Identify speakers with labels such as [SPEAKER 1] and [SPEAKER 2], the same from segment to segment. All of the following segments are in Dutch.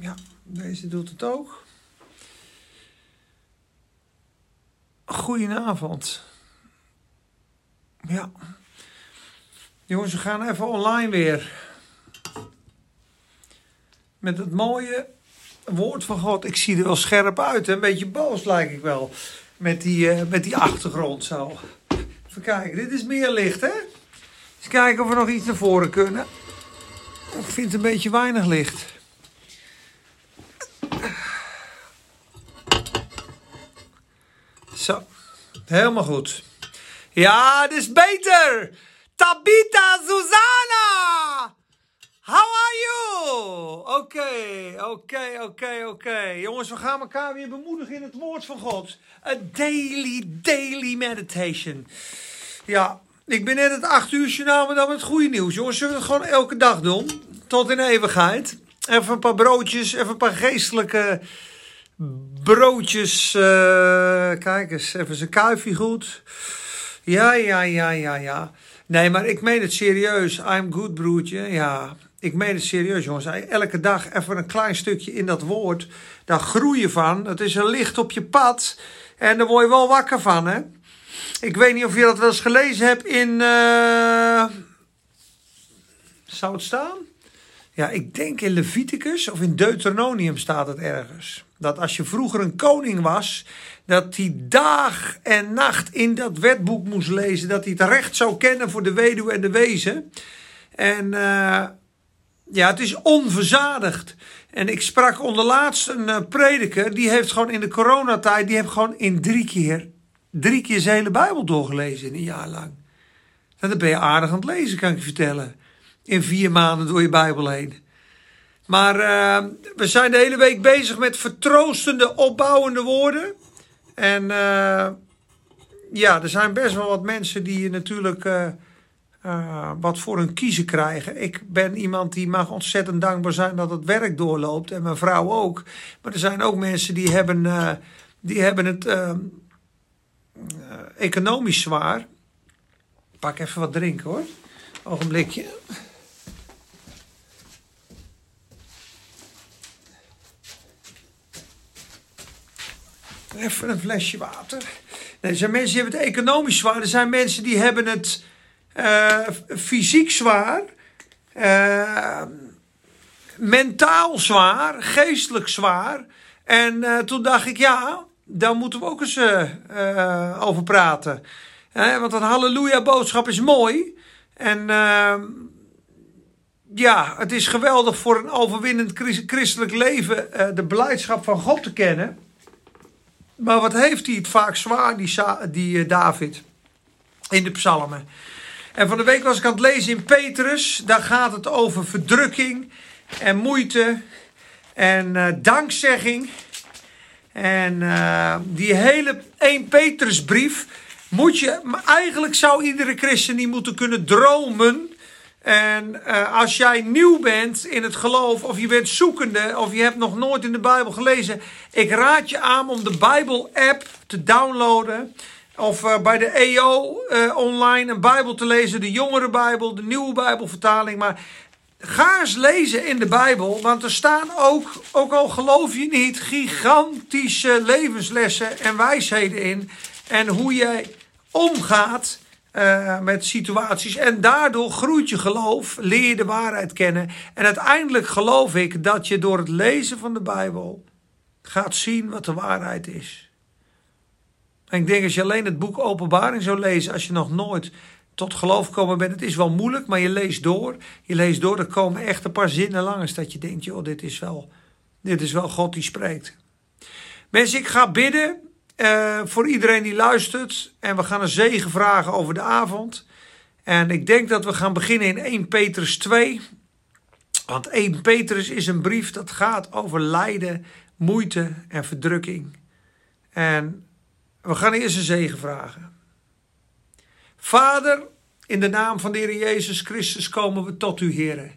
[SPEAKER 1] Ja, deze doet het ook. Goedenavond. Ja. Jongens, we gaan even online weer. Met het mooie woord van God. Ik zie er wel scherp uit. Een beetje boos lijk ik wel. Met die, uh, met die achtergrond zo. Even kijken. Dit is meer licht, hè? Kijken of we nog iets naar voren kunnen. Ik vind een beetje weinig licht. Zo. Helemaal goed. Ja, dit is beter. Tabita Susanna. How are you? Oké, oké, oké, oké. Jongens, we gaan elkaar weer bemoedigen in het woord van God. A daily, daily meditation. Ja, ik ben net het 8 uur journaal, dan met het goede nieuws. Jongens, zullen we het gewoon elke dag doen? Tot in eeuwigheid. Even een paar broodjes, even een paar geestelijke broodjes. Uh, kijk eens, even zijn kuifje goed. Ja, ja, ja, ja, ja. Nee, maar ik meen het serieus. I'm good, broertje. Ja, ik meen het serieus, jongens. Elke dag even een klein stukje in dat woord. Daar groei je van. Het is een licht op je pad. En daar word je wel wakker van, hè. Ik weet niet of je dat wel eens gelezen hebt in... Uh... Zou het staan? Ja, ik denk in Leviticus of in Deuteronomium staat het ergens. Dat als je vroeger een koning was, dat hij dag en nacht in dat wetboek moest lezen. Dat hij het recht zou kennen voor de weduwe en de wezen. En uh, ja, het is onverzadigd. En ik sprak onderlaatst een uh, prediker, die heeft gewoon in de coronatijd, die heeft gewoon in drie keer, drie keer zijn hele Bijbel doorgelezen in een jaar lang. En dan ben je aardig aan het lezen, kan ik je vertellen. In vier maanden door je Bijbel heen. Maar uh, we zijn de hele week bezig met vertroostende, opbouwende woorden. En uh, ja, er zijn best wel wat mensen die natuurlijk uh, wat voor hun kiezen krijgen. Ik ben iemand die mag ontzettend dankbaar zijn dat het werk doorloopt. En mijn vrouw ook. Maar er zijn ook mensen die hebben, die hebben het economisch zwaar. Pak even wat drinken hoor. Ogenblikje. Even een flesje water. Nee, er zijn mensen die hebben het economisch zwaar. Er zijn mensen die hebben het uh, fysiek zwaar. Uh, mentaal zwaar. Geestelijk zwaar. En toen dacht ik, ja, daar moeten we ook eens over praten. want een halleluja boodschap is mooi. En ja, het is geweldig voor een overwinnend christelijk leven de beleidschap van God te kennen. Maar wat heeft hij het vaak zwaar, die, die David, in de psalmen. En van de week was ik aan het lezen in Petrus. Daar gaat het over verdrukking en moeite en dankzegging. En uh, die hele 1 Petrusbrief moet je... Eigenlijk zou iedere christen die moeten kunnen dromen... En uh, als jij nieuw bent in het geloof, of je bent zoekende, of je hebt nog nooit in de Bijbel gelezen, ik raad je aan om de Bijbel-app te downloaden. Of uh, bij de EO online een Bijbel te lezen, de jongere Bijbel, de nieuwe Bijbelvertaling. Maar ga eens lezen in de Bijbel, want er staan ook, ook al geloof je niet, gigantische levenslessen en wijsheden in. En hoe jij omgaat uh, met situaties. En daardoor groeit je geloof, leer je de waarheid kennen. En uiteindelijk geloof ik dat je door het lezen van de Bijbel gaat zien wat de waarheid is. En ik denk als je alleen het boek Openbaring zou lezen, als je nog nooit tot geloof gekomen bent, het is wel moeilijk, maar je leest door. Je leest door, er komen echt een paar zinnen langs dat je denkt, joh, dit is wel, dit is wel God die spreekt. Mensen, ik ga bidden uh, voor iedereen die luistert. En we gaan een zegen vragen over de avond. En ik denk dat we gaan beginnen in 1 Petrus 2. Want 1 Petrus is een brief dat gaat over lijden, moeite en verdrukking. En we gaan eerst een zegen vragen. Vader, in de naam van de Heer Jezus Christus komen we tot u, Heer.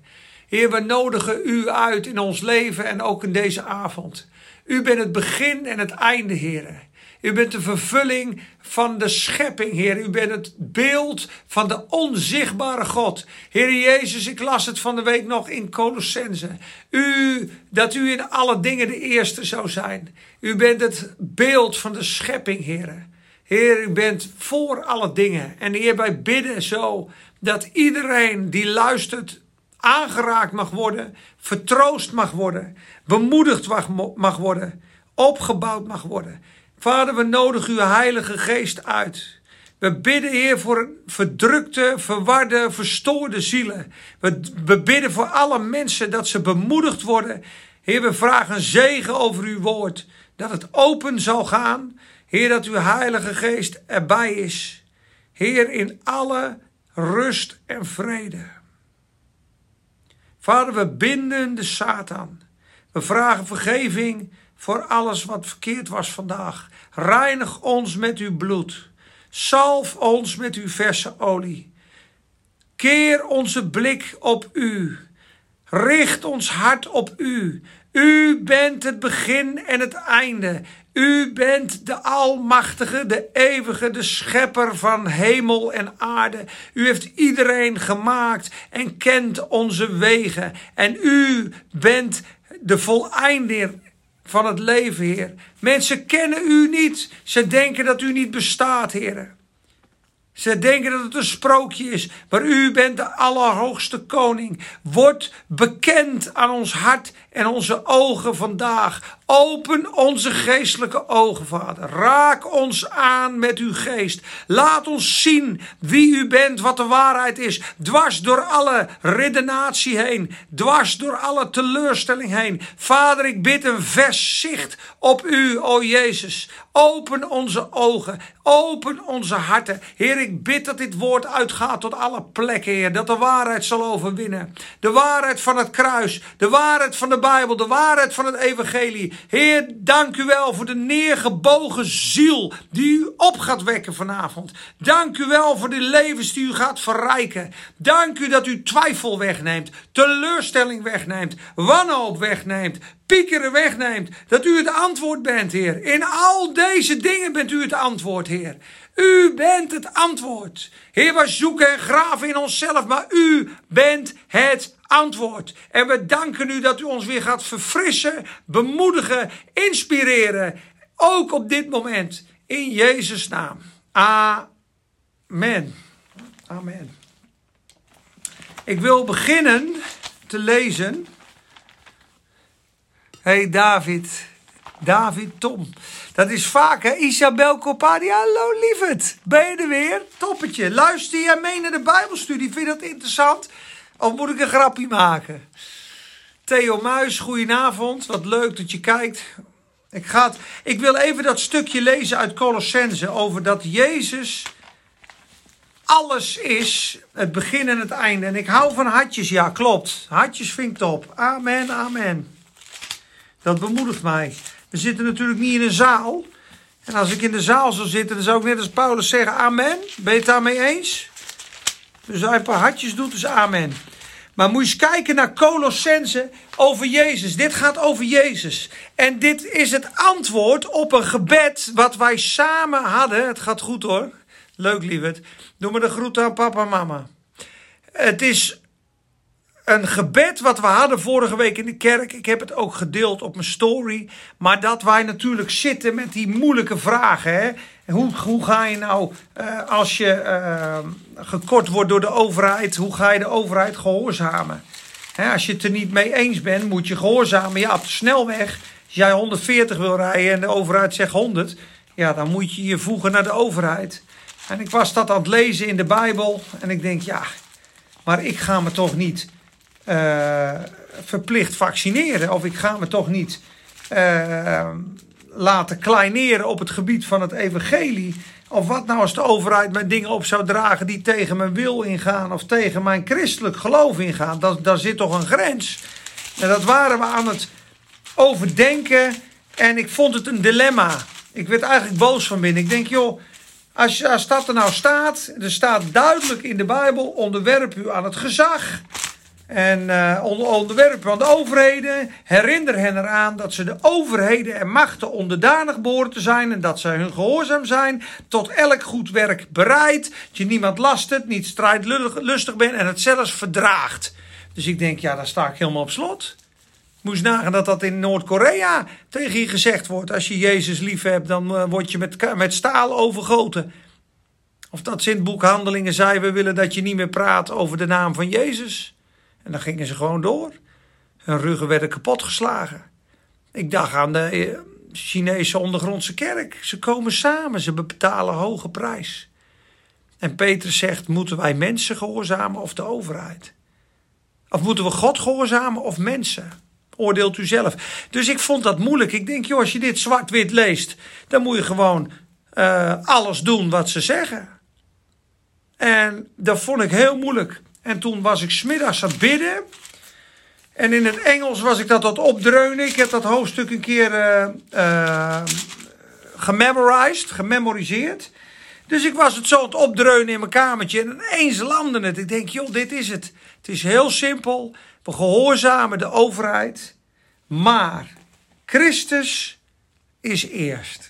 [SPEAKER 1] Heer, we nodigen u uit in ons leven en ook in deze avond. U bent het begin en het einde, Heer. U bent de vervulling van de schepping, Heer. U bent het beeld van de onzichtbare God. Heer Jezus, ik las het van de week nog in Colossense. U, dat u in alle dingen de eerste zou zijn. U bent het beeld van de schepping, Heer. Heer, u bent voor alle dingen. En Heer, wij bidden zo dat iedereen die luistert aangeraakt mag worden, vertroost mag worden, bemoedigd mag worden, opgebouwd mag worden. Vader, we nodigen uw Heilige Geest uit. We bidden, Heer, voor verdrukte, verwarde, verstoorde zielen. We, we bidden voor alle mensen dat ze bemoedigd worden. Heer, we vragen zegen over uw woord. Dat het open zal gaan. Heer, dat uw Heilige Geest erbij is. Heer, in alle rust en vrede. Vader, we binden de Satan. We vragen vergeving voor alles wat verkeerd was vandaag. Reinig ons met uw bloed. Salf ons met uw verse olie. Keer onze blik op u. Richt ons hart op u. U bent het begin en het einde. U bent de Almachtige, de Eeuwige, de Schepper van hemel en aarde. U heeft iedereen gemaakt en kent onze wegen. En u bent de voleinder van het leven, Heer. Mensen kennen u niet. Ze denken dat u niet bestaat, Heer. Ze denken dat het een sprookje is, maar u bent de Allerhoogste Koning. Word bekend aan ons hart en onze ogen vandaag. Open onze geestelijke ogen, Vader. Raak ons aan met uw geest. Laat ons zien wie u bent, wat de waarheid is. Dwars door alle redenatie heen. Dwars door alle teleurstelling heen. Vader, ik bid een vers zicht op u, o Jezus. Open onze ogen. Open onze harten. Heer, ik bid dat dit woord uitgaat tot alle plekken, Heer. Dat de waarheid zal overwinnen. De waarheid van het kruis. De waarheid van de Bijbel. De waarheid van het evangelie. Heer, dank u wel voor de neergebogen ziel die u op gaat wekken vanavond. Dank u wel voor de levens die u gaat verrijken. Dank u dat u twijfel wegneemt, teleurstelling wegneemt, wanhoop wegneemt, piekeren wegneemt. Dat u het antwoord bent, Heer. In al deze dingen bent u het antwoord, Heer. U bent het antwoord. Heer, we zoeken en graven in onszelf, maar u bent het antwoord. En we danken u dat u ons weer gaat verfrissen, bemoedigen, inspireren. Ook op dit moment. In Jezus' naam. Amen. Amen. Ik wil beginnen te lezen. Hey David. David Tom. Dat is vaak, hè? Isabel. Hallo lieverd. Ben je er weer? Toppetje. Luister jij mee naar de Bijbelstudie? Vind je dat interessant? Of moet ik een grapje maken? Theo Muis, goedenavond. Wat leuk dat je kijkt. Ik, ga ik wil even dat stukje lezen uit Colossense over dat Jezus alles is, het begin en het einde. En ik hou van hartjes, ja klopt. Hartjes vind ik top. Amen, amen. Dat bemoedigt mij. We zitten natuurlijk niet in een zaal. En als ik in de zaal zou zitten, dan zou ik net als Paulus zeggen: Amen. Ben je het daarmee eens? Dus hij een paar hartjes doet, is Amen. Maar moet je eens kijken naar Colossense over Jezus. Dit gaat over Jezus. En dit is het antwoord op een gebed wat wij samen hadden. Het gaat goed hoor. Leuk lieverd. Doe me de groeten aan papa en mama. Het is een gebed wat we hadden vorige week in de kerk. Ik heb het ook gedeeld op mijn story. Maar dat wij natuurlijk zitten met die moeilijke vragen. Hè? Hoe, hoe ga je nou, uh, als je uh, gekort wordt door de overheid, hoe ga je de overheid gehoorzamen? Hè, als je het er niet mee eens bent, moet je gehoorzamen. Ja, op de snelweg, als jij 140 wil rijden en de overheid zegt 100, ja, dan moet je je voegen naar de overheid. En ik was dat aan het lezen in de Bijbel en ik denk, ja, maar ik ga me toch niet verplicht vaccineren. Of ik ga me toch niet uh, laten kleineren op het gebied van het evangelie. Of wat nou als de overheid mijn dingen op zou dragen die tegen mijn wil ingaan. Of tegen mijn christelijk geloof ingaan. Dat, daar zit toch een grens. En dat waren we aan het overdenken. En ik vond het een dilemma. Ik werd eigenlijk boos van binnen. Ik denk, joh, als, als dat er nou staat. Er staat duidelijk in de Bijbel: onderwerp u aan het gezag. En uh, onderwerpen aan de overheden. Herinner hen eraan dat ze de overheden en machten onderdanig behoren te zijn. En dat ze hun gehoorzaam zijn. Tot elk goed werk bereid. Dat je niemand lastert, niet strijdlustig bent en het zelfs verdraagt. Dus ik denk, ja, daar sta ik helemaal op slot. Moest nagaan dat dat in Noord-Korea tegen je gezegd wordt. Als je Jezus lief hebt, dan uh, word je met, met staal overgoten. Of dat ze in het boek Handelingen zei: We willen dat je niet meer praat over de naam van Jezus. En dan gingen ze gewoon door. Hun ruggen werden kapotgeslagen. Ik dacht aan de eh, Chinese ondergrondse kerk. Ze komen samen, ze betalen hoge prijs. En Petrus zegt: Moeten wij mensen gehoorzamen of de overheid? Of moeten we God gehoorzamen of mensen? Oordeelt u zelf. Dus ik vond dat moeilijk. Ik denk, joh, als je dit zwart-wit leest, dan moet je gewoon uh, alles doen wat ze zeggen. En dat vond ik heel moeilijk. En toen was ik smiddags aan bidden. En in het Engels was ik dat wat opdreunen. Ik heb dat hoofdstuk een keer uh, gememorized, gememoriseerd. Dus ik was het zo aan het opdreunen in mijn kamertje. En ineens landde het. Ik denk, joh, dit is het. Het is heel simpel. We gehoorzamen de overheid. Maar Christus is eerst.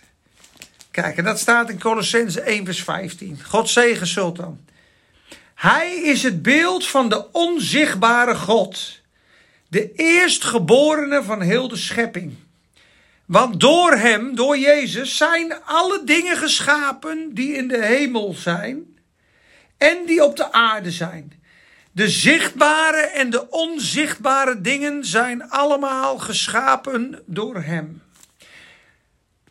[SPEAKER 1] Kijk, en dat staat in Colossense 1 vers 15. God zegen Sultan. Hij is het beeld van de onzichtbare God. De eerstgeborene van heel de schepping. Want door hem, door Jezus, zijn alle dingen geschapen die in de hemel zijn en die op de aarde zijn. De zichtbare en de onzichtbare dingen zijn allemaal geschapen door hem.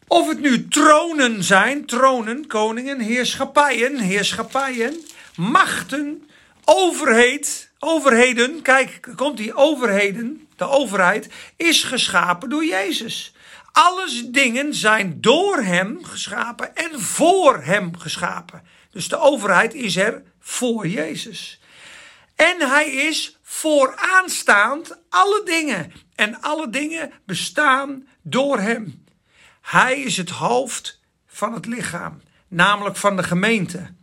[SPEAKER 1] Of het nu tronen zijn, tronen, koningen, heerschappijen, heerschappijen, machten, overheid, overheden, kijk, komt die overheden, de overheid, is geschapen door Jezus. Alles dingen zijn door hem geschapen en voor hem geschapen. Dus de overheid is er voor Jezus. En hij is vooraanstaand alle dingen. En alle dingen bestaan door hem. Hij is het hoofd van het lichaam, namelijk van de gemeente.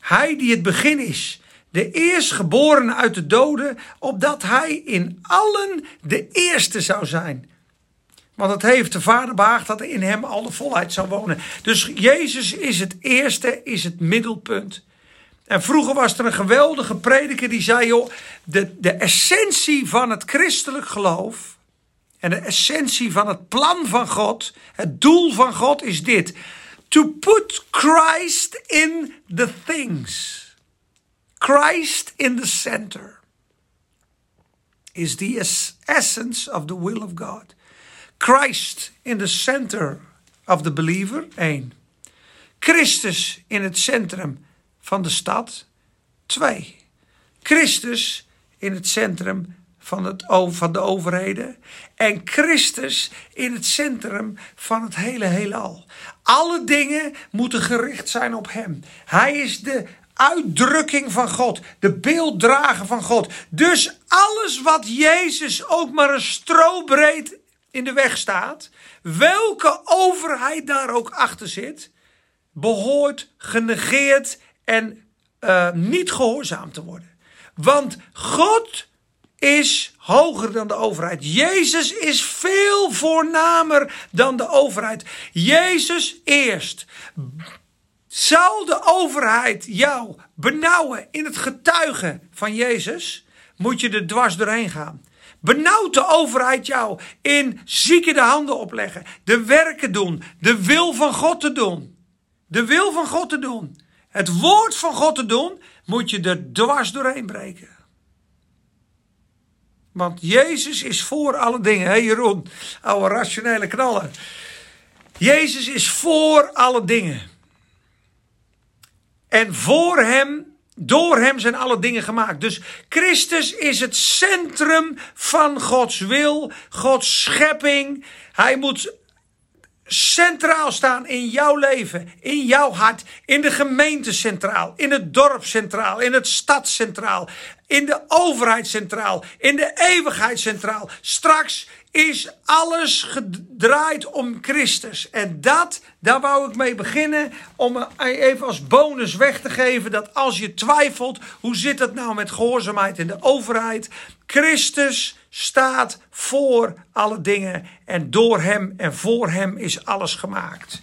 [SPEAKER 1] Hij die het begin is, de eerstgeborene uit de doden, opdat hij in allen de eerste zou zijn. Want het heeft de Vader behaagd dat in hem al de volheid zou wonen. Dus Jezus is het eerste, is het middelpunt. En vroeger was er een geweldige prediker die zei: joh, de, de essentie van het christelijk geloof. En de essentie van het plan van God, het doel van God is dit: to put Christ in the things. Christ in the center is the essence of the will of God. Christ in the center of the believer, één. Christus in het centrum van de stad. Twee, Christus in het centrum van, het, van de overheden. En Christus in het centrum van het hele heelal. Alle dingen moeten gericht zijn op Hem. Hij is de uitdrukking van God, de beelddrager van God. Dus alles wat Jezus ook maar een strobreed in de weg staat, welke overheid daar ook achter zit, behoort genegeerd en uh, niet gehoorzaam te worden. Want God is hoger dan de overheid. Jezus is veel voornamer dan de overheid. Jezus eerst. Zal de overheid jou benauwen in het getuigen van Jezus, moet je er dwars doorheen gaan. Benauwt de overheid jou in zieken de handen opleggen, de werken doen, de wil van God te doen. De wil van God te doen het woord van God te doen, moet je er dwars doorheen breken. Want Jezus is voor alle dingen. Hé hey Jeroen, oude rationele knaller. Jezus is voor alle dingen. En voor hem, door hem zijn alle dingen gemaakt. Dus Christus is het centrum van Gods wil, Gods schepping. Hij moet centraal staan in jouw leven, in jouw hart, in de gemeente centraal, in het dorp centraal, in het stad centraal, in de overheid centraal, in de eeuwigheid centraal. Straks is alles gedraaid om Christus. En dat, daar wou ik mee beginnen, om even als bonus weg te geven dat als je twijfelt, hoe zit het nou met gehoorzaamheid in de overheid? Christus staat voor alle dingen en door hem en voor hem is alles gemaakt.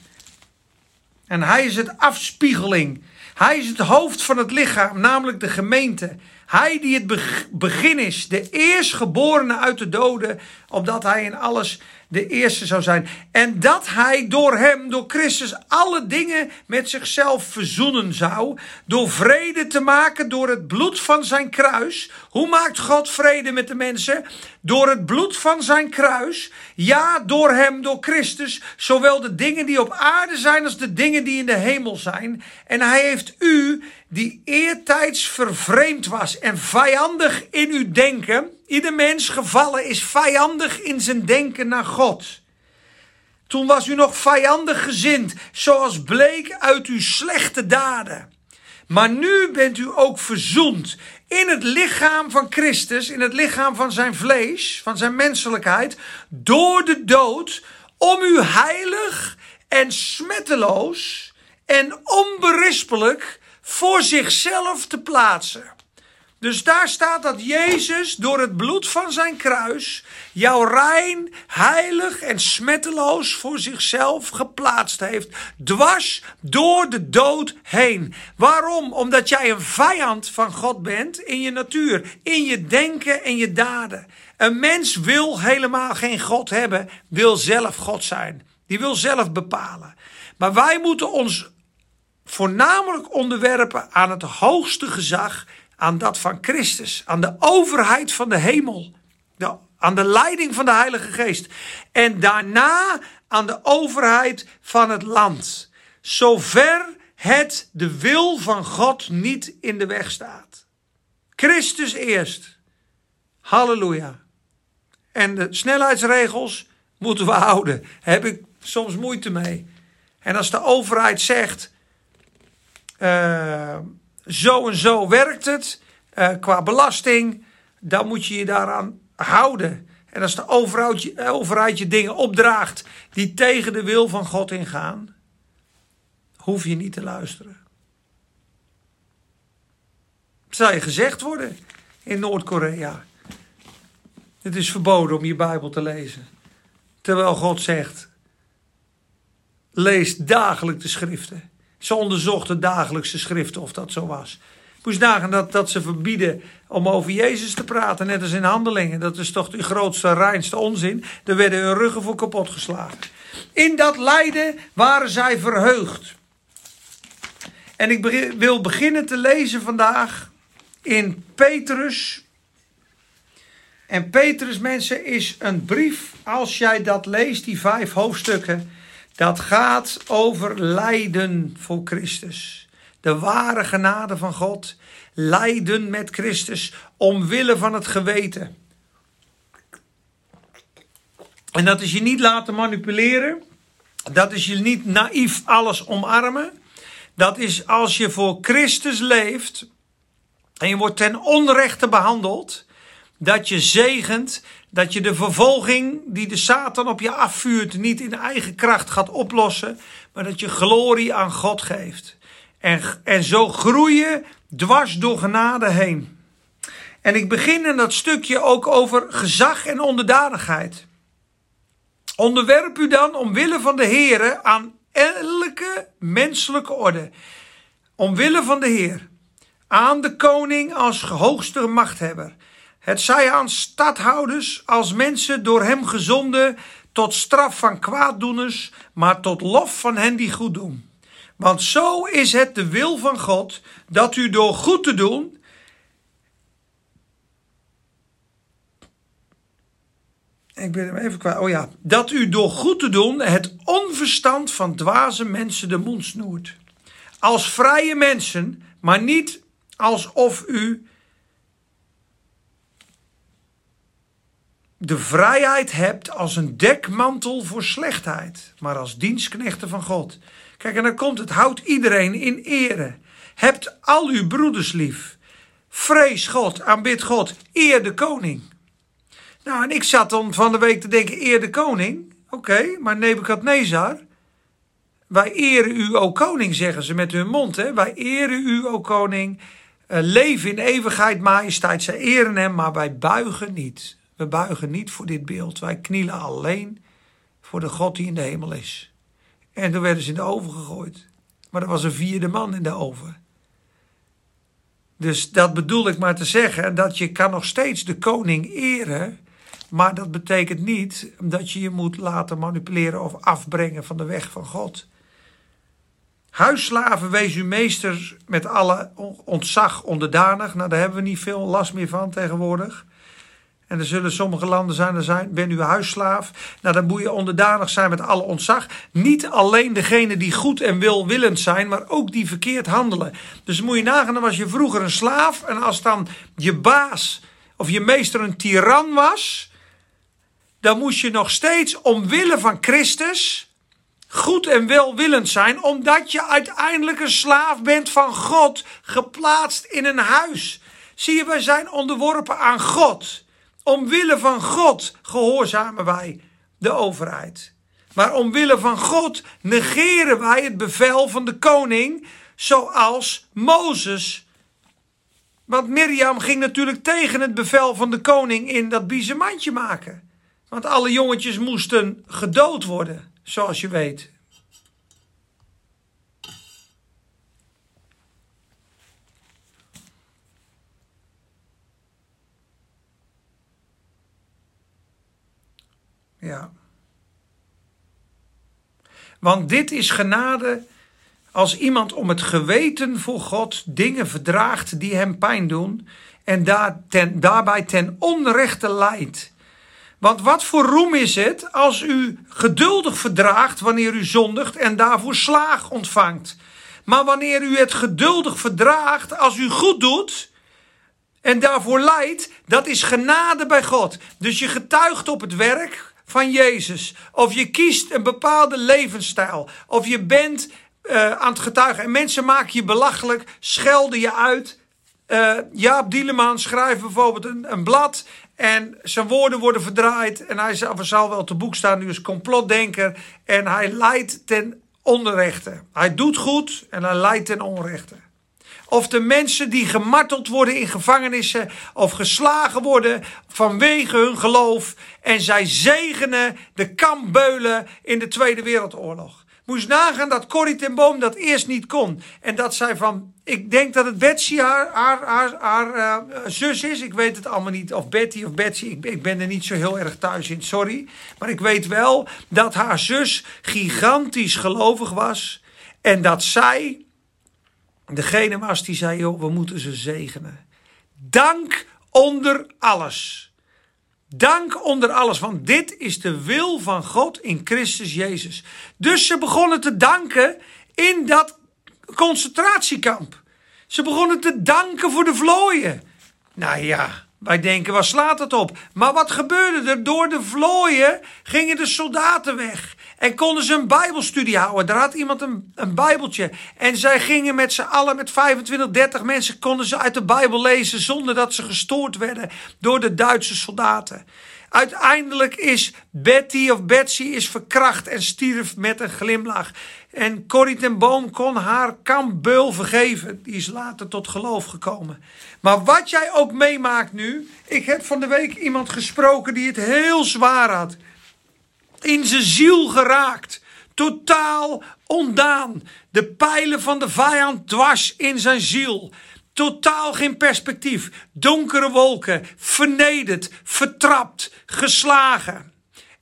[SPEAKER 1] En hij is het afspiegeling. Hij is het hoofd van het lichaam, namelijk de gemeente. Hij die het begin is, de eerstgeborene uit de doden, opdat hij in alles de eerste zou zijn. En dat hij door hem, door Christus, alle dingen met zichzelf verzoenen zou. Door vrede te maken door het bloed van zijn kruis. Hoe maakt God vrede met de mensen? Door het bloed van zijn kruis. Ja, door hem, door Christus. Zowel de dingen die op aarde zijn als de dingen die in de hemel zijn. En hij heeft u, die eertijds vervreemd was en vijandig in uw denken Ieder mens gevallen is vijandig in zijn denken naar God. Toen was u nog vijandig gezind, zoals bleek uit uw slechte daden. Maar nu bent u ook verzoend in het lichaam van Christus, in het lichaam van zijn vlees, van zijn menselijkheid, door de dood, om u heilig en smetteloos en onberispelijk voor zichzelf te plaatsen. Dus daar staat dat Jezus door het bloed van zijn kruis jou rein, heilig en smetteloos voor zichzelf geplaatst heeft. Dwars door de dood heen. Waarom? Omdat jij een vijand van God bent in je natuur, in je denken en je daden. Een mens wil helemaal geen God hebben, wil zelf God zijn. Die wil zelf bepalen. Maar wij moeten ons voornamelijk onderwerpen aan het hoogste gezag aan dat van Christus, aan de overheid van de hemel, aan de leiding van de Heilige Geest. En daarna aan de overheid van het land. Zover het de wil van God niet in de weg staat. Christus eerst. Halleluja. En de snelheidsregels moeten we houden. heb ik soms moeite mee. En als de overheid zegt. Uh, zo en zo werkt het uh, qua belasting. Dan moet je je daaraan houden. En als de overheid je, overheid je dingen opdraagt die tegen de wil van God ingaan, hoef je niet te luisteren. Zal je gezegd worden in Noord-Korea. Het is verboden om je Bijbel te lezen. Terwijl God zegt: lees dagelijks de schriften. Ze onderzochten dagelijkse schriften of dat zo was. Moest nagaan dat, dat ze verbieden om over Jezus te praten, net als in handelingen. Dat is toch de grootste, reinste onzin. Daar werden hun ruggen voor kapot geslagen. In dat lijden waren zij verheugd. En ik wil beginnen te lezen vandaag in Petrus. En Petrus, mensen, is een brief. Als jij dat leest, die vijf hoofdstukken dat gaat over lijden voor Christus. De ware genade van God. Lijden met Christus omwille van het geweten. En dat is je niet laten manipuleren. Dat is je niet naïef alles omarmen. Dat is als je voor Christus leeft en je wordt ten onrechte behandeld, dat je zegent dat je de vervolging die de Satan op je afvuurt niet in eigen kracht gaat oplossen, maar dat je glorie aan God geeft. En, en zo groeien dwars door genade heen. En ik begin in dat stukje ook over gezag en onderdanigheid. Onderwerp u dan omwille van de Heer aan elke menselijke orde. Omwille van de Heer. Aan de koning als hoogste machthebber het zij aan stadhouders als mensen door hem gezonden tot straf van kwaaddoeners, maar tot lof van hen die goed doen. Want zo is het de wil van God dat u door goed te doen Ik ben hem even kwijt. Oh ja. Dat u door goed te doen het onverstand van dwaze mensen de mond snoert. Als vrije mensen, maar niet alsof u de vrijheid hebt als een dekmantel voor slechtheid, maar als dienstknechten van God. Kijk, en dan komt het, houdt iedereen in ere. Hebt al uw broeders lief. Vrees God, aanbid God, eer de koning. Nou, en ik zat dan van de week te denken, eer de koning. Oké, maar Nebukadnezar, wij eren u, o koning, zeggen ze met hun mond. Hè? Wij eren u, o koning. Uh, leven in eeuwigheid, majesteit. Zij eren hem, maar wij buigen niet. We buigen niet voor dit beeld. Wij knielen alleen voor de God die in de hemel is. En toen werden ze in de oven gegooid. Maar er was een vierde man in de oven. Dus dat bedoel ik maar te zeggen, dat je kan nog steeds de koning eren, maar dat betekent niet dat je je moet laten manipuleren of afbrengen van de weg van God. Huisslaven, wees uw meester met alle ontzag onderdanig. Nou, daar hebben we niet veel last meer van tegenwoordig. En er zullen sommige landen zijn, er zijn, ben u huisslaaf. Nou, dan moet je onderdanig zijn met alle ontzag. Niet alleen degene die goed en welwillend zijn, maar ook die verkeerd handelen. Dus moet je nagaan, dan was je vroeger een slaaf. En als dan je baas of je meester een tiran was, dan moest je nog steeds omwille van Christus goed en welwillend zijn, omdat je uiteindelijk een slaaf bent van God, geplaatst in een huis. Zie je, wij zijn onderworpen aan God. Omwille van God gehoorzamen wij de overheid. Maar omwille van God negeren wij het bevel van de koning, zoals Mozes. Want Mirjam ging natuurlijk tegen het bevel van de koning in dat biezenmandje maken. Want alle jongetjes moesten gedood worden, zoals je weet. Want dit is genade als iemand om het geweten voor God dingen verdraagt die hem pijn doen en daar ten, daarbij ten onrechte leidt. Want wat voor roem is het als u geduldig verdraagt wanneer u zondigt en daarvoor slaag ontvangt? Maar wanneer u het geduldig verdraagt als u goed doet en daarvoor lijdt, dat is genade bij God. Dus je getuigt op het werk van Jezus. Of je kiest een bepaalde levensstijl. Of je bent uh, aan het getuigen. En mensen maken je belachelijk, schelden je uit. Uh, Jaap Dieleman schrijft bijvoorbeeld een, een, blad. En zijn woorden worden verdraaid. En hij zal, zal wel te boek staan nu als complotdenker. En hij leidt ten onrechte. Hij doet goed en hij leidt ten onrechte. Of de mensen die gemarteld worden in gevangenissen of geslagen worden vanwege hun geloof. En zij zegenen de kampbeulen in de Tweede Wereldoorlog. Moest nagaan dat Corrie ten Boom dat eerst niet kon. En dat zij van, ik denk dat het Betsy haar, haar, haar, haar uh, zus is. Ik weet het allemaal niet. Of Betty of Betsy. Ik, ik ben er niet zo heel erg thuis in, sorry. Maar ik weet wel dat haar zus gigantisch gelovig was. En dat zij degene was die zei: joh, we moeten ze zegenen. Dank onder alles. Dank onder alles, want dit is de wil van God in Christus Jezus. Dus ze begonnen te danken in dat concentratiekamp. Ze begonnen te danken voor de vlooien. Nou ja, wij denken, waar slaat het op? Maar wat gebeurde er? Door de vlooien gingen de soldaten weg. En konden ze een bijbelstudie houden. Daar had iemand een, een bijbeltje. En zij gingen met z'n allen, met 25, 30 mensen, konden ze uit de bijbel lezen zonder dat ze gestoord werden door de Duitse soldaten. Uiteindelijk is Betty of Betsy is verkracht en stierf met een glimlach. En Corrie ten Boom kon haar kampbeul vergeven. Die is later tot geloof gekomen. Maar wat jij ook meemaakt nu. Ik heb van de week iemand gesproken die het heel zwaar had in zijn ziel geraakt. Totaal ondaan. De pijlen van de vijand dwars in zijn ziel. Totaal geen perspectief. Donkere wolken. Vernederd. Vertrapt. Geslagen.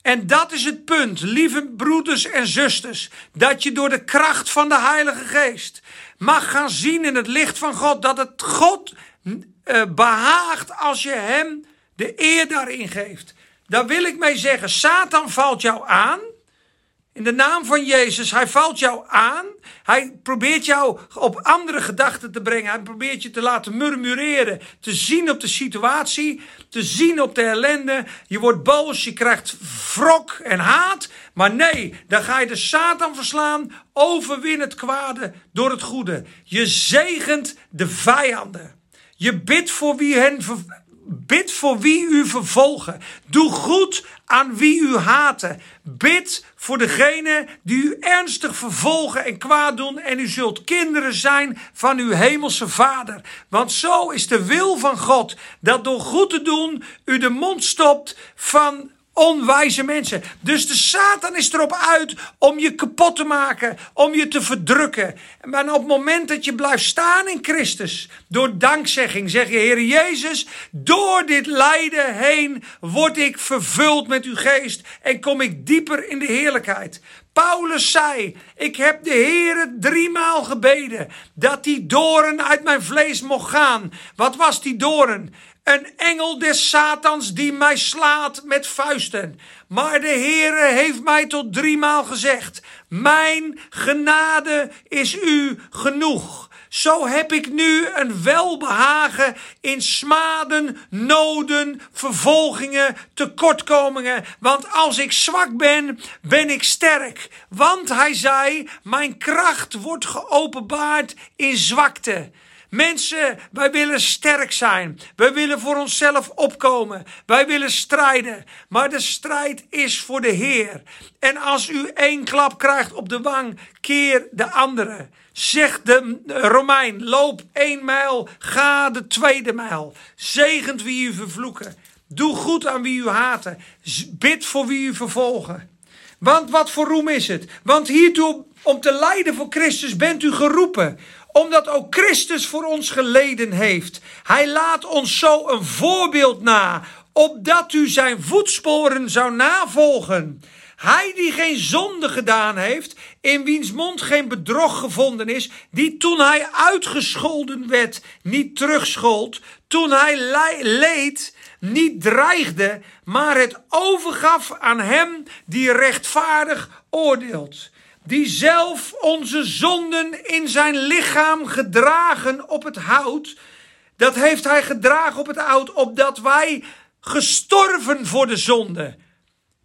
[SPEAKER 1] En dat is het punt, lieve broeders en zusters, dat je door de kracht van de Heilige Geest mag gaan zien in het licht van God dat het God uh, behaagt als je Hem de eer daarin geeft. Daar wil ik mee zeggen, Satan valt jou aan. In de naam van Jezus, hij valt jou aan. Hij probeert jou op andere gedachten te brengen. Hij probeert je te laten murmureren. Te zien op de situatie. Te zien op de ellende. Je wordt boos, je krijgt wrok en haat. Maar nee, dan ga je de Satan verslaan. Overwin het kwade door het goede. Je zegent de vijanden. Je bidt voor wie hen Bid voor wie u vervolgen. Doe goed aan wie u haten. Bid voor degene die u ernstig vervolgen en kwaad doen. En u zult kinderen zijn van uw hemelse Vader. Want zo is de wil van God. Dat door goed te doen u de mond stopt van onwijze mensen. Dus de Satan is erop uit om je kapot te maken, om je te verdrukken. Maar op het moment dat je blijft staan in Christus, door dankzegging, zeg je, Heer Jezus, door dit lijden heen word ik vervuld met uw geest en kom ik dieper in de heerlijkheid. Paulus zei: Ik heb de Heere driemaal gebeden dat die doren uit mijn vlees mocht gaan. Wat was die doren? Een engel des Satans die mij slaat met vuisten. Maar de Heere heeft mij tot driemaal gezegd: Mijn genade is u genoeg. Zo heb ik nu een welbehagen in smaden, noden, vervolgingen, tekortkomingen. Want als ik zwak ben, ben ik sterk. Want hij zei: Mijn kracht wordt geopenbaard in zwakte. Mensen, wij willen sterk zijn. Wij willen voor onszelf opkomen. Wij willen strijden. Maar de strijd is voor de Heer. En als u één klap krijgt op de wang, keer de andere. Zeg de Romein, loop één mijl, ga de tweede mijl. Zegent wie u vervloeken. Doe goed aan wie u haten. Bid voor wie u vervolgen. Want wat voor roem is het? Want hiertoe om te lijden voor Christus bent u geroepen omdat ook Christus voor ons geleden heeft. Hij laat ons zo een voorbeeld na, opdat u zijn voetsporen zou navolgen. Hij die geen zonde gedaan heeft, in wiens mond geen bedrog gevonden is, die toen hij uitgescholden werd, niet terugschold, toen hij leed, niet dreigde, maar het overgaf aan hem die rechtvaardig oordeelt die zelf onze zonden in zijn lichaam gedragen op het hout. Dat heeft hij gedragen op het hout, opdat wij gestorven voor de zonde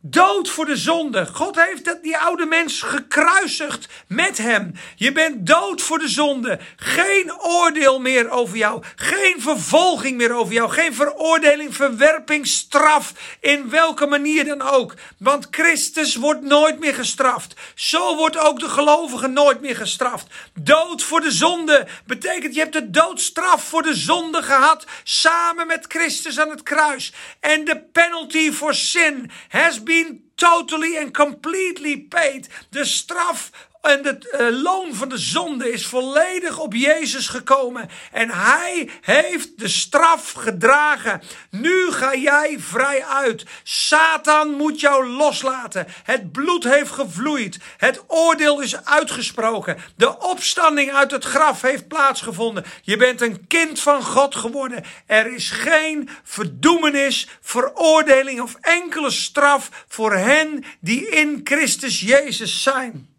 [SPEAKER 1] Dood voor de zonde. God heeft die oude mens gekruisigd met hem. Je bent dood voor de zonde. Geen oordeel meer over jou. Geen vervolging meer over jou. Geen veroordeling, verwerping, straf. In welke manier dan ook. Want Christus wordt nooit meer gestraft. Zo wordt ook de gelovige nooit meer gestraft. Dood voor de zonde betekent je hebt de doodstraf voor de zonde gehad. Samen met Christus aan het kruis. En de penalty for sin has been been totally and completely paid. De straf en het uh, loon van de zonde is volledig op Jezus gekomen. En hij heeft de straf gedragen. Nu ga jij vrij uit. Satan moet jou loslaten. Het bloed heeft gevloeid. Het oordeel is uitgesproken. De opstanding uit het graf heeft plaatsgevonden. Je bent een kind van God geworden. Er is geen verdoemenis, veroordeling of enkele straf voor hen die in Christus Jezus zijn.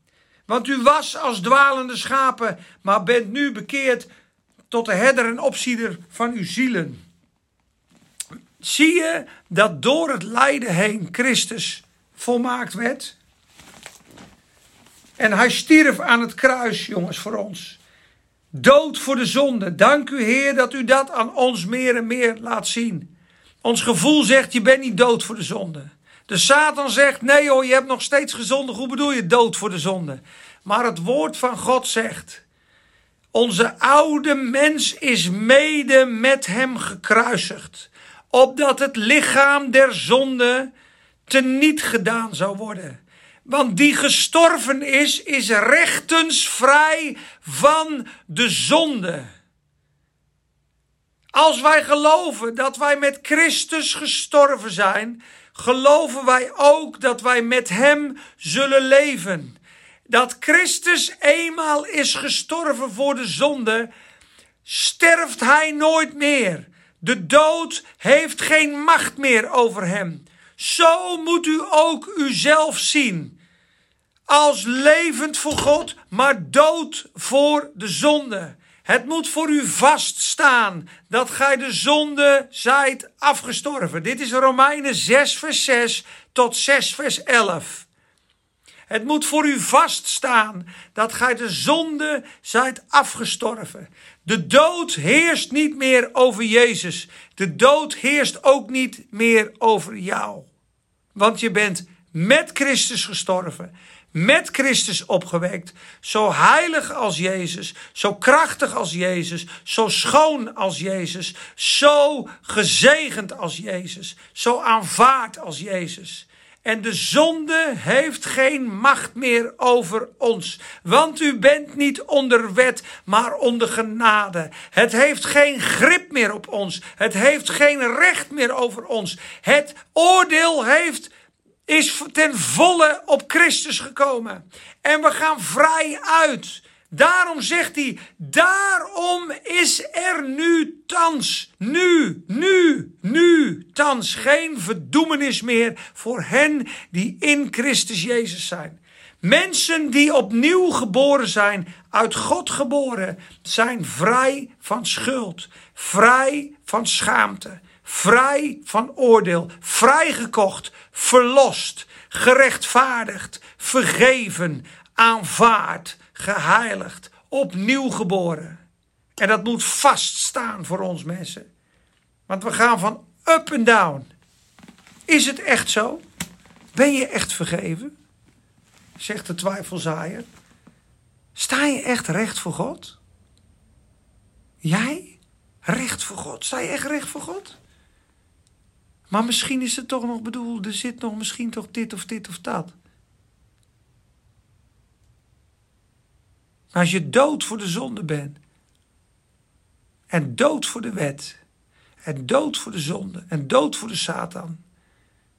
[SPEAKER 1] Want u was als dwalende schapen, maar bent nu bekeerd tot de herder en opzieder van uw zielen. Zie je dat door het lijden heen Christus volmaakt werd? En hij stierf aan het kruis, jongens, voor ons. Dood voor de zonde. Dank u, Heer, dat u dat aan ons meer en meer laat zien. Ons gevoel zegt: je bent niet dood voor de zonde. De Satan zegt: nee hoor, je hebt nog steeds gezondig. Hoe bedoel je dood voor de zonde? Maar het woord van God zegt: Onze oude mens is mede met hem gekruisigd, opdat het lichaam der zonde teniet gedaan zou worden. Want die gestorven is, is rechtens vrij van de zonde. Als wij geloven dat wij met Christus gestorven zijn, geloven wij ook dat wij met Hem zullen leven. Dat Christus eenmaal is gestorven voor de zonde, sterft Hij nooit meer. De dood heeft geen macht meer over Hem. Zo moet u ook uzelf zien. Als levend voor God, maar dood voor de zonde. Het moet voor u vaststaan dat gij de zonde zijt afgestorven. Dit is Romeinen 6 vers 6 tot 6 vers 11. Het moet voor u vaststaan dat gij de zonde zijt afgestorven. De dood heerst niet meer over Jezus. De dood heerst ook niet meer over jou. Want je bent met Christus gestorven, met Christus opgewekt, zo heilig als Jezus, zo krachtig als Jezus, zo schoon als Jezus, zo gezegend als Jezus, zo aanvaard als Jezus. En de zonde heeft geen macht meer over ons. Want u bent niet onder wet, maar onder genade. Het heeft geen grip meer op ons. Het heeft geen recht meer over ons. Het oordeel heeft, is ten volle op Christus gekomen. En we gaan vrij uit. Daarom zegt hij, daarom is er nu thans, nu, nu, nu, thans geen verdoemenis meer voor hen die in Christus Jezus zijn. Mensen die opnieuw geboren zijn, uit God geboren, zijn vrij van schuld, vrij van schaamte, vrij van oordeel, vrijgekocht, verlost, gerechtvaardigd, vergeven, aanvaard geheiligd, opnieuw geboren. En dat moet vaststaan voor ons mensen. Want we gaan van up en down. Is het echt zo? Ben je echt vergeven? Zegt de twijfelzaaier. Sta je echt recht voor God? Jij? Recht voor God? Sta je echt recht voor God? Maar misschien is het toch nog bedoeld, er zit nog misschien toch dit of dit of dat. als je dood voor de zonde bent, en dood voor de wet, en dood voor de zonde, en dood voor de Satan,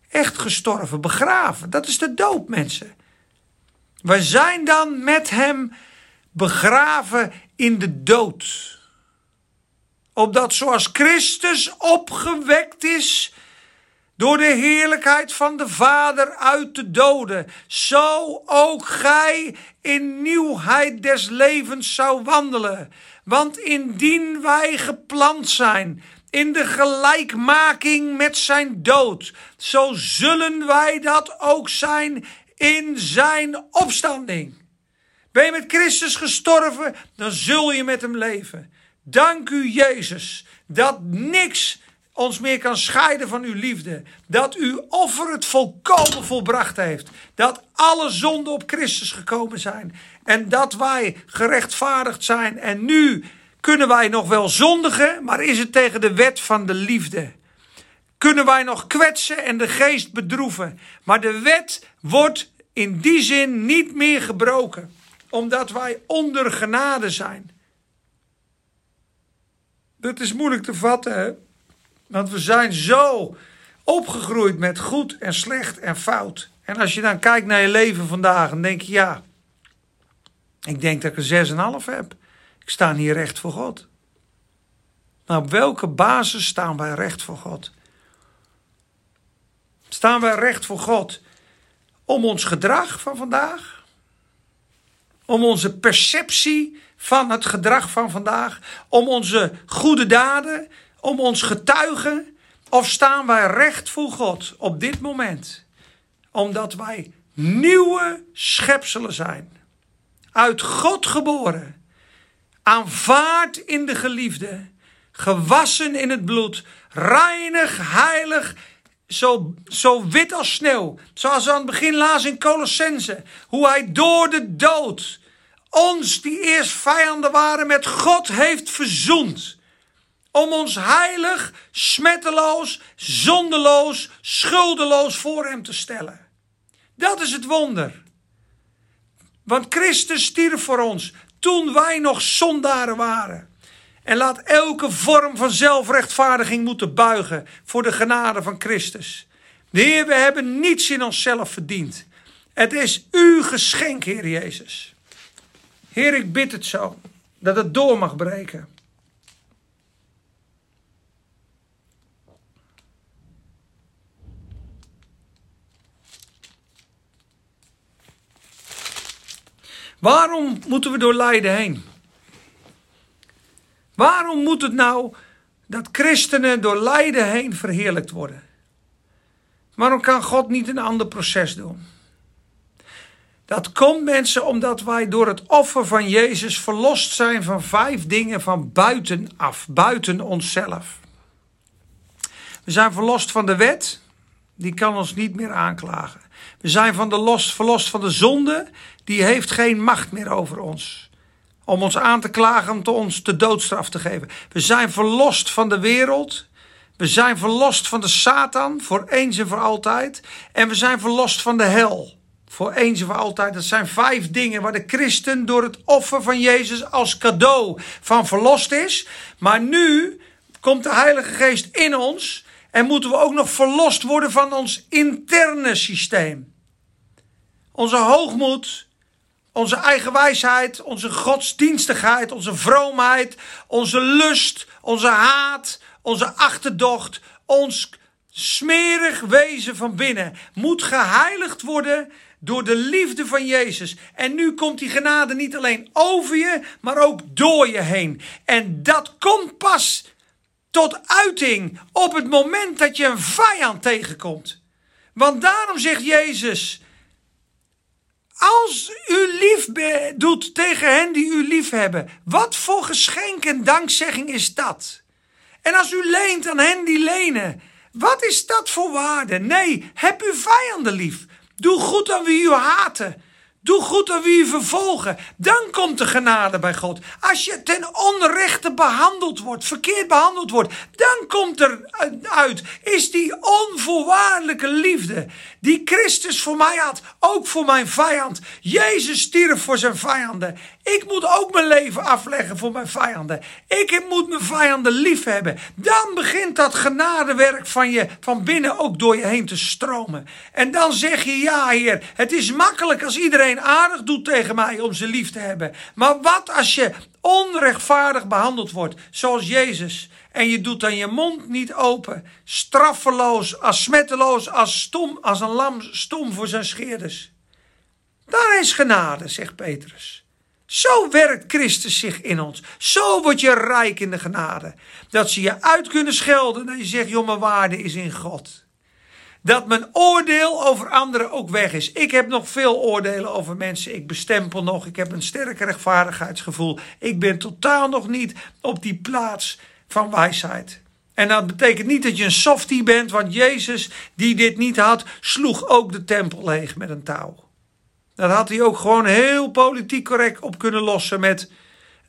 [SPEAKER 1] echt gestorven, begraven, dat is de dood, mensen. We zijn dan met hem begraven in de dood. Opdat zoals Christus opgewekt is door de heerlijkheid van de Vader uit de doden, zo ook gij in nieuwheid des levens zou wandelen. Want indien wij geplant zijn in de gelijkmaking met zijn dood, zo zullen wij dat ook zijn in zijn opstanding. Ben je met Christus gestorven, dan zul je met hem leven. Dank u, Jezus, dat niks ons meer kan scheiden van uw liefde. Dat uw offer het volkomen volbracht heeft. Dat alle zonden op Christus gekomen zijn. En dat wij gerechtvaardigd zijn. En nu kunnen wij nog wel zondigen, maar is het tegen de wet van de liefde. Kunnen wij nog kwetsen en de geest bedroeven. Maar de wet wordt in die zin niet meer gebroken. Omdat wij onder genade zijn. Dat is moeilijk te vatten, hè? Want we zijn zo opgegroeid met goed en slecht en fout. En als je dan kijkt naar je leven vandaag, dan denk je ja, ik denk dat ik een 6,5 heb. Ik sta hier recht voor God. Maar op welke basis staan wij recht voor God? Staan wij recht voor God om ons gedrag van vandaag? Om onze perceptie van het gedrag van vandaag? Om onze goede daden? Om ons getuigen? Of staan wij recht voor God op dit moment? Omdat wij nieuwe schepselen zijn. Uit God geboren. Aanvaard in de geliefde. Gewassen in het bloed. Reinig, heilig. Zo, zo wit als sneeuw. Zoals we aan het begin lazen in Colossense. Hoe hij door de dood ons, die eerst vijanden waren, met God heeft verzoend om ons heilig, smetteloos, zondeloos, schuldeloos voor Hem te stellen. Dat is het wonder. Want Christus stierf voor ons toen wij nog zondaren waren. En laat elke vorm van zelfrechtvaardiging moeten buigen voor de genade van Christus. De Heer, we hebben niets in onszelf verdiend. Het is uw geschenk, Heer Jezus. Heer, ik bid het zo, dat het door mag breken. Waarom moeten we door lijden heen? Waarom moet het nou dat christenen door lijden heen verheerlijkt worden? Waarom kan God niet een ander proces doen? Dat komt mensen omdat wij door het offer van Jezus verlost zijn van vijf dingen van buitenaf, buiten onszelf. We zijn verlost van de wet, die kan ons niet meer aanklagen. We zijn van de los, verlost van de zonde, die heeft geen macht meer over ons. Om ons aan te klagen, om ons de doodstraf te geven. We zijn verlost van de wereld. We zijn verlost van de Satan voor eens en voor altijd. En we zijn verlost van de hel voor eens en voor altijd. Dat zijn vijf dingen waar de christen door het offer van Jezus als cadeau van verlost is. Maar nu komt de Heilige Geest in ons en moeten we ook nog verlost worden van ons interne systeem. Onze hoogmoed, onze eigen wijsheid, onze godsdienstigheid, onze vroomheid, onze lust, onze haat, onze achterdocht, ons smerig wezen van binnen moet geheiligd worden door de liefde van Jezus. En nu komt die genade niet alleen over je, maar ook door je heen. En dat komt pas tot uiting op het moment dat je een vijand tegenkomt. Want daarom zegt Jezus: Als u lief doet tegen hen die u lief hebben, wat voor geschenk en dankzegging is dat? En als u leent aan hen die lenen, wat is dat voor waarde? Nee, heb uw vijanden lief. Doe goed aan wie u haten. Doe goed aan wie u vervolgen. Dan komt de genade bij God. Als je ten onrechte behandeld wordt, verkeerd behandeld wordt, dan komt er uit, is die onvoorwaardelijke liefde die Christus voor mij had, ook voor mijn vijand. Jezus stierf voor zijn vijanden. Ik moet ook mijn leven afleggen voor mijn vijanden. Ik moet mijn vijanden lief hebben. Dan begint dat genadewerk van je van binnen ook door je heen te stromen. En dan zeg je ja, Heer, het is makkelijk als iedereen aardig doet tegen mij om ze lief te hebben. Maar wat als je onrechtvaardig behandeld wordt, zoals Jezus, en je doet dan je mond niet open, straffeloos, als smetteloos, als stom, als een lam stom voor zijn scheerders. Daar is genade, zegt Petrus. Zo werkt Christus zich in ons. Zo word je rijk in de genade. Dat ze je uit kunnen schelden en je zegt, joh, mijn waarde is in God. Dat mijn oordeel over anderen ook weg is. Ik heb nog veel oordelen over mensen. Ik bestempel nog. Ik heb een sterke rechtvaardigheidsgevoel. Ik ben totaal nog niet op die plaats van wijsheid. En dat betekent niet dat je een softie bent, want Jezus, die dit niet had, sloeg ook de tempel leeg met een touw. Dat had hij ook gewoon heel politiek correct op kunnen lossen met: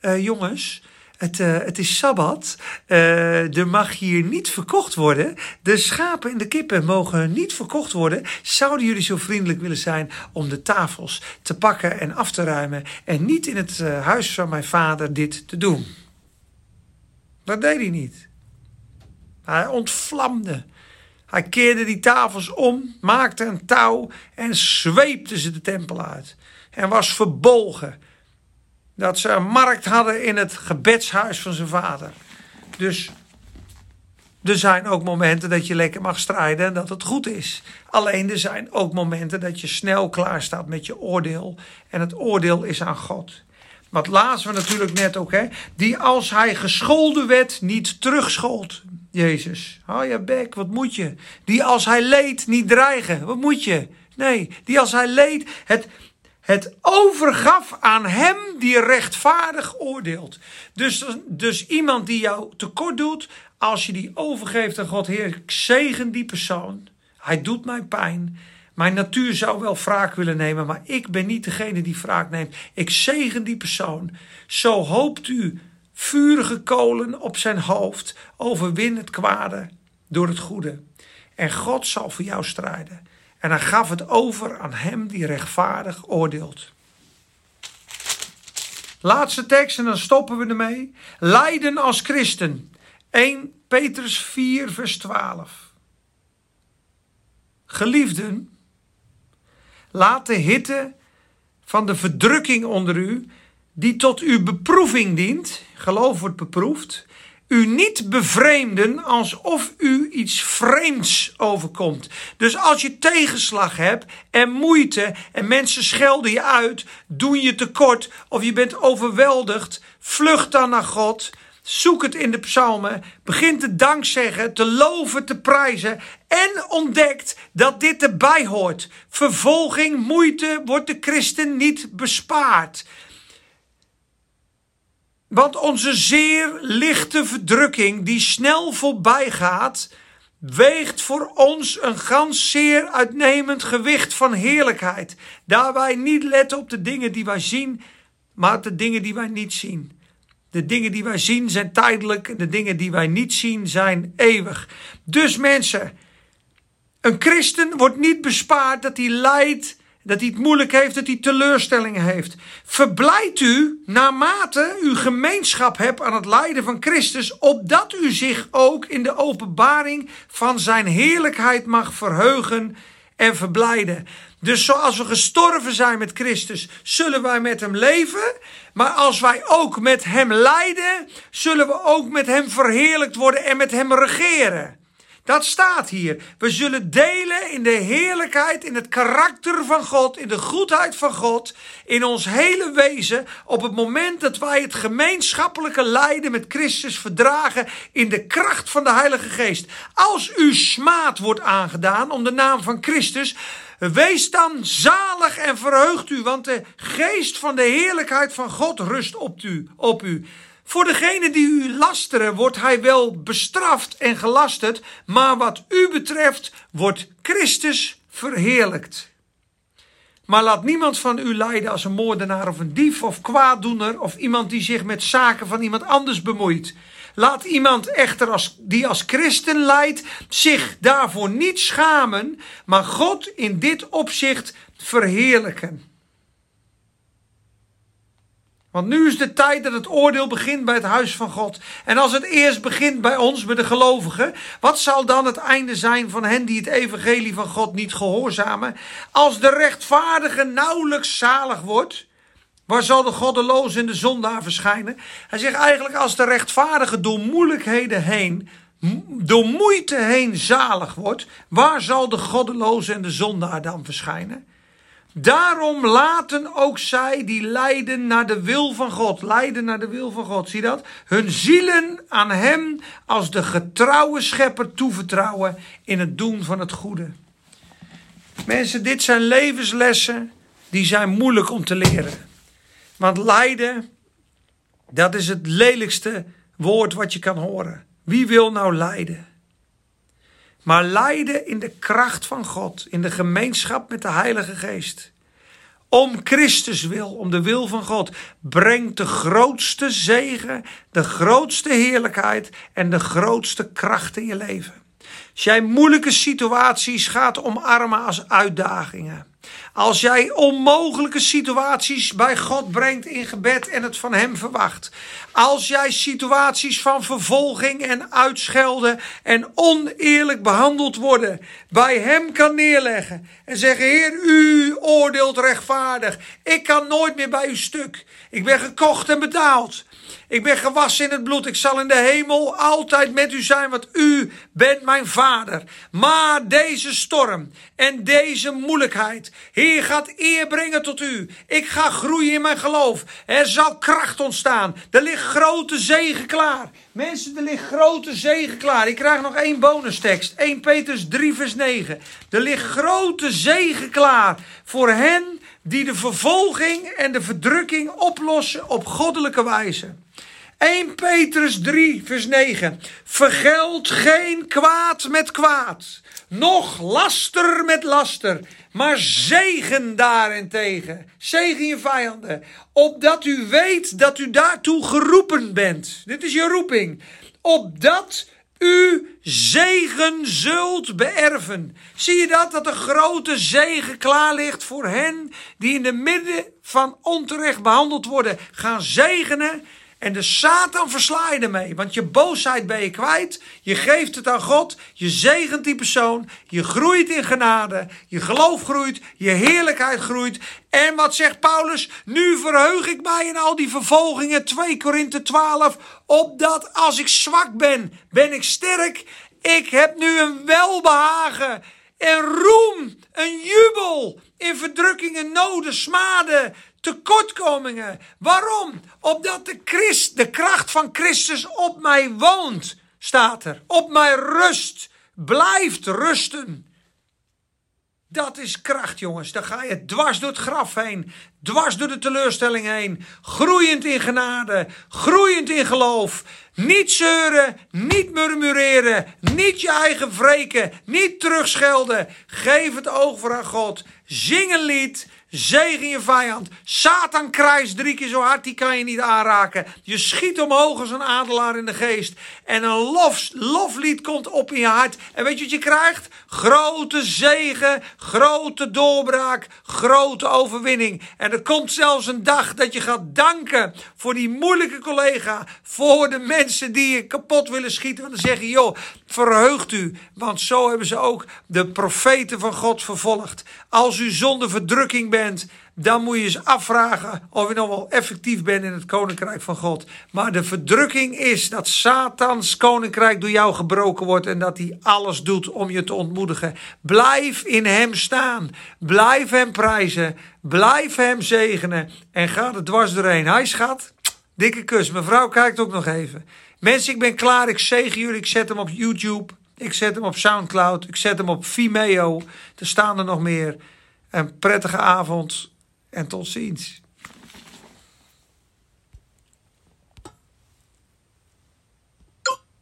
[SPEAKER 1] uh, jongens. Het, uh, het is sabbat. Uh, er mag hier niet verkocht worden. De schapen en de kippen mogen niet verkocht worden. Zouden jullie zo vriendelijk willen zijn om de tafels te pakken en af te ruimen en niet in het huis van mijn vader dit te doen? Dat deed hij niet. Hij ontvlamde. Hij keerde die tafels om, maakte een touw en zweepte ze de tempel uit. En was verbolgen dat ze een markt hadden in het gebedshuis van zijn vader. Dus er zijn ook momenten dat je lekker mag strijden en dat het goed is. Alleen er zijn ook momenten dat je snel klaar staat met je oordeel. En het oordeel is aan God. Wat lazen we natuurlijk net ook, hè? Die als hij gescholden werd, niet terugschold. Jezus, hou je bek, wat moet je? Die als hij leed, niet dreigen, wat moet je? Nee, die als hij leed, het, het overgaf aan hem die rechtvaardig oordeelt. Dus, dus iemand die jou tekort doet, als je die overgeeft aan God, Heer, ik zegen die persoon. Hij doet mij pijn. Mijn natuur zou wel wraak willen nemen, maar ik ben niet degene die wraak neemt. Ik zegen die persoon. Zo hoopt u vurige kolen op zijn hoofd. Overwin het kwade door het goede. En God zal voor jou strijden. En hij gaf het over aan hem die rechtvaardig oordeelt. Laatste tekst en dan stoppen we ermee. Lijden als christen. 1 Petrus 4 vers 12. Geliefden, Laat de hitte van de verdrukking onder u, die tot uw beproeving dient, geloof wordt beproefd, u niet bevreemden alsof u iets vreemds overkomt. Dus als je tegenslag hebt en moeite en mensen schelden je uit, doen je tekort of je bent overweldigd, vlucht dan naar God Zoek het in de psalmen. Begint te dankzeggen, te loven, te prijzen. En ontdekt dat dit erbij hoort. Vervolging, moeite wordt de christen niet bespaard. Want onze zeer lichte verdrukking, die snel voorbij gaat, weegt voor ons een gans zeer uitnemend gewicht van heerlijkheid. Daar wij niet letten op de dingen die wij zien, maar op de dingen die wij niet zien. De dingen die wij zien zijn tijdelijk, de dingen die wij niet zien zijn eeuwig. Dus mensen, een christen wordt niet bespaard dat hij lijdt dat hij het moeilijk heeft, dat hij teleurstellingen heeft. Verblijdt u naarmate u gemeenschap hebt aan het lijden van Christus, opdat u zich ook in de openbaring van zijn heerlijkheid mag verheugen en verblijden. Dus zoals we gestorven zijn met Christus, zullen wij met hem leven. Maar als wij ook met hem lijden, zullen we ook met hem verheerlijkt worden en met hem regeren. Dat staat hier. We zullen delen in de heerlijkheid, in het karakter van God, in de goedheid van God, in ons hele wezen, op het moment dat wij het gemeenschappelijke lijden met Christus verdragen in de kracht van de Heilige Geest. Als u smaad wordt aangedaan om de naam van Christus, wees dan zalig en verheugt u, want de geest van de heerlijkheid van God rust op u. Op u. Voor degene die u lasteren wordt hij wel bestraft en gelasterd, maar wat u betreft wordt Christus verheerlijkt. Maar laat niemand van u lijden als een moordenaar of een dief of kwaaddoener of iemand die zich met zaken van iemand anders bemoeit. Laat iemand echter als, die als christen lijdt zich daarvoor niet schamen, maar God in dit opzicht verheerlijken. Want nu is de tijd dat het oordeel begint bij het huis van God. En als het eerst begint bij ons, bij de gelovigen, wat zal dan het einde zijn van hen die het evangelie van God niet gehoorzamen? Als de rechtvaardige nauwelijks zalig wordt, waar zal de goddeloze en de zondaar verschijnen? Hij zegt eigenlijk als de rechtvaardige door moeilijkheden heen, door moeite heen zalig wordt, waar zal de goddeloze en de zondaar dan verschijnen? Daarom laten ook zij die lijden naar de wil van God. Lijden naar de wil van God. Zie dat? Hun zielen aan Hem als de getrouwe schepper toevertrouwen in het doen van het goede. Mensen, dit zijn levenslessen die zijn moeilijk om te leren. Want lijden, dat is het lelijkste woord wat je kan horen. Wie wil nou lijden? maar lijden in de kracht van God, in de gemeenschap met de Heilige Geest. Om Christus wil, om de wil van God, brengt de grootste zegen, de grootste heerlijkheid en de grootste kracht in je leven. Als jij moeilijke situaties gaat omarmen als uitdagingen. Als jij onmogelijke situaties bij God brengt in gebed en het van Hem verwacht. Als jij situaties van vervolging en uitschelden en oneerlijk behandeld worden bij Hem kan neerleggen. En zeggen, Heer, U oordeelt rechtvaardig. Ik kan nooit meer bij U stuk. Ik ben gekocht en betaald. Ik ben gewassen in het bloed. Ik zal in de hemel altijd met u zijn, want u bent mijn vader. Maar deze storm en deze moeilijkheid, Heer, gaat eer brengen tot u. Ik ga groeien in mijn geloof. Er zal kracht ontstaan. Er ligt grote zegen klaar. Mensen, er ligt grote zegen klaar. Ik krijg nog één bonustekst. 1 Petrus 3 vers 9. Er ligt grote zegen klaar voor hen die de vervolging en de verdrukking oplossen op goddelijke wijze. 1 Petrus 3, vers 9. Vergeld geen kwaad met kwaad, noch laster met laster, maar zegen daarentegen. Zegen je vijanden, opdat u weet dat u daartoe geroepen bent. Dit is je roeping. Opdat u zegen zult beërven. Zie je dat? Dat een grote zegen klaar ligt voor hen die in de midden van onterecht behandeld worden. Gaan zegenen en de Satan versla je ermee. Want je boosheid ben je kwijt. Je geeft het aan God. Je zegent die persoon. Je groeit in genade. Je geloof groeit. Je heerlijkheid groeit. En wat zegt Paulus? Nu verheug ik mij in al die vervolgingen. 2 Korinthe 12. Opdat als ik zwak ben, ben ik sterk. Ik heb nu een welbehagen. En roem, een jubel in verdrukkingen, noden, smaden, tekortkomingen. Waarom? Omdat de, Christ, de kracht van Christus op mij woont, staat er. Op mij rust, blijft rusten. Dat is kracht, jongens. Dan ga je dwars door het graf heen, dwars door de teleurstelling heen, groeiend in genade, groeiend in geloof. Niet zeuren, niet murmureren, niet je eigen wreken, niet terugschelden. Geef het voor aan God. Zing een lied. Zegen je vijand. Satan krijst drie keer zo hard, die kan je niet aanraken. Je schiet omhoog als een adelaar in de geest. En een lof, loflied komt op in je hart. En weet je wat je krijgt? Grote zegen, grote doorbraak, grote overwinning. En er komt zelfs een dag dat je gaat danken voor die moeilijke collega. Voor de mensen die je kapot willen schieten. Want dan zeggen, joh, verheugt u. Want zo hebben ze ook de profeten van God vervolgd. Als u zonder verdrukking bent, dan moet je eens afvragen of je nog wel effectief bent in het koninkrijk van God. Maar de verdrukking is dat Satans koninkrijk door jou gebroken wordt en dat hij alles doet om je te ontmoedigen. Blijf in hem staan. Blijf hem prijzen. Blijf hem zegenen en ga er dwars doorheen. Hij schat, dikke kus. Mevrouw kijkt ook nog even. Mensen, ik ben klaar. Ik zegen jullie. Ik zet hem op YouTube. Ik zet hem op Soundcloud. Ik zet hem op Vimeo. Er staan er nog meer. Een prettige avond en tot ziens.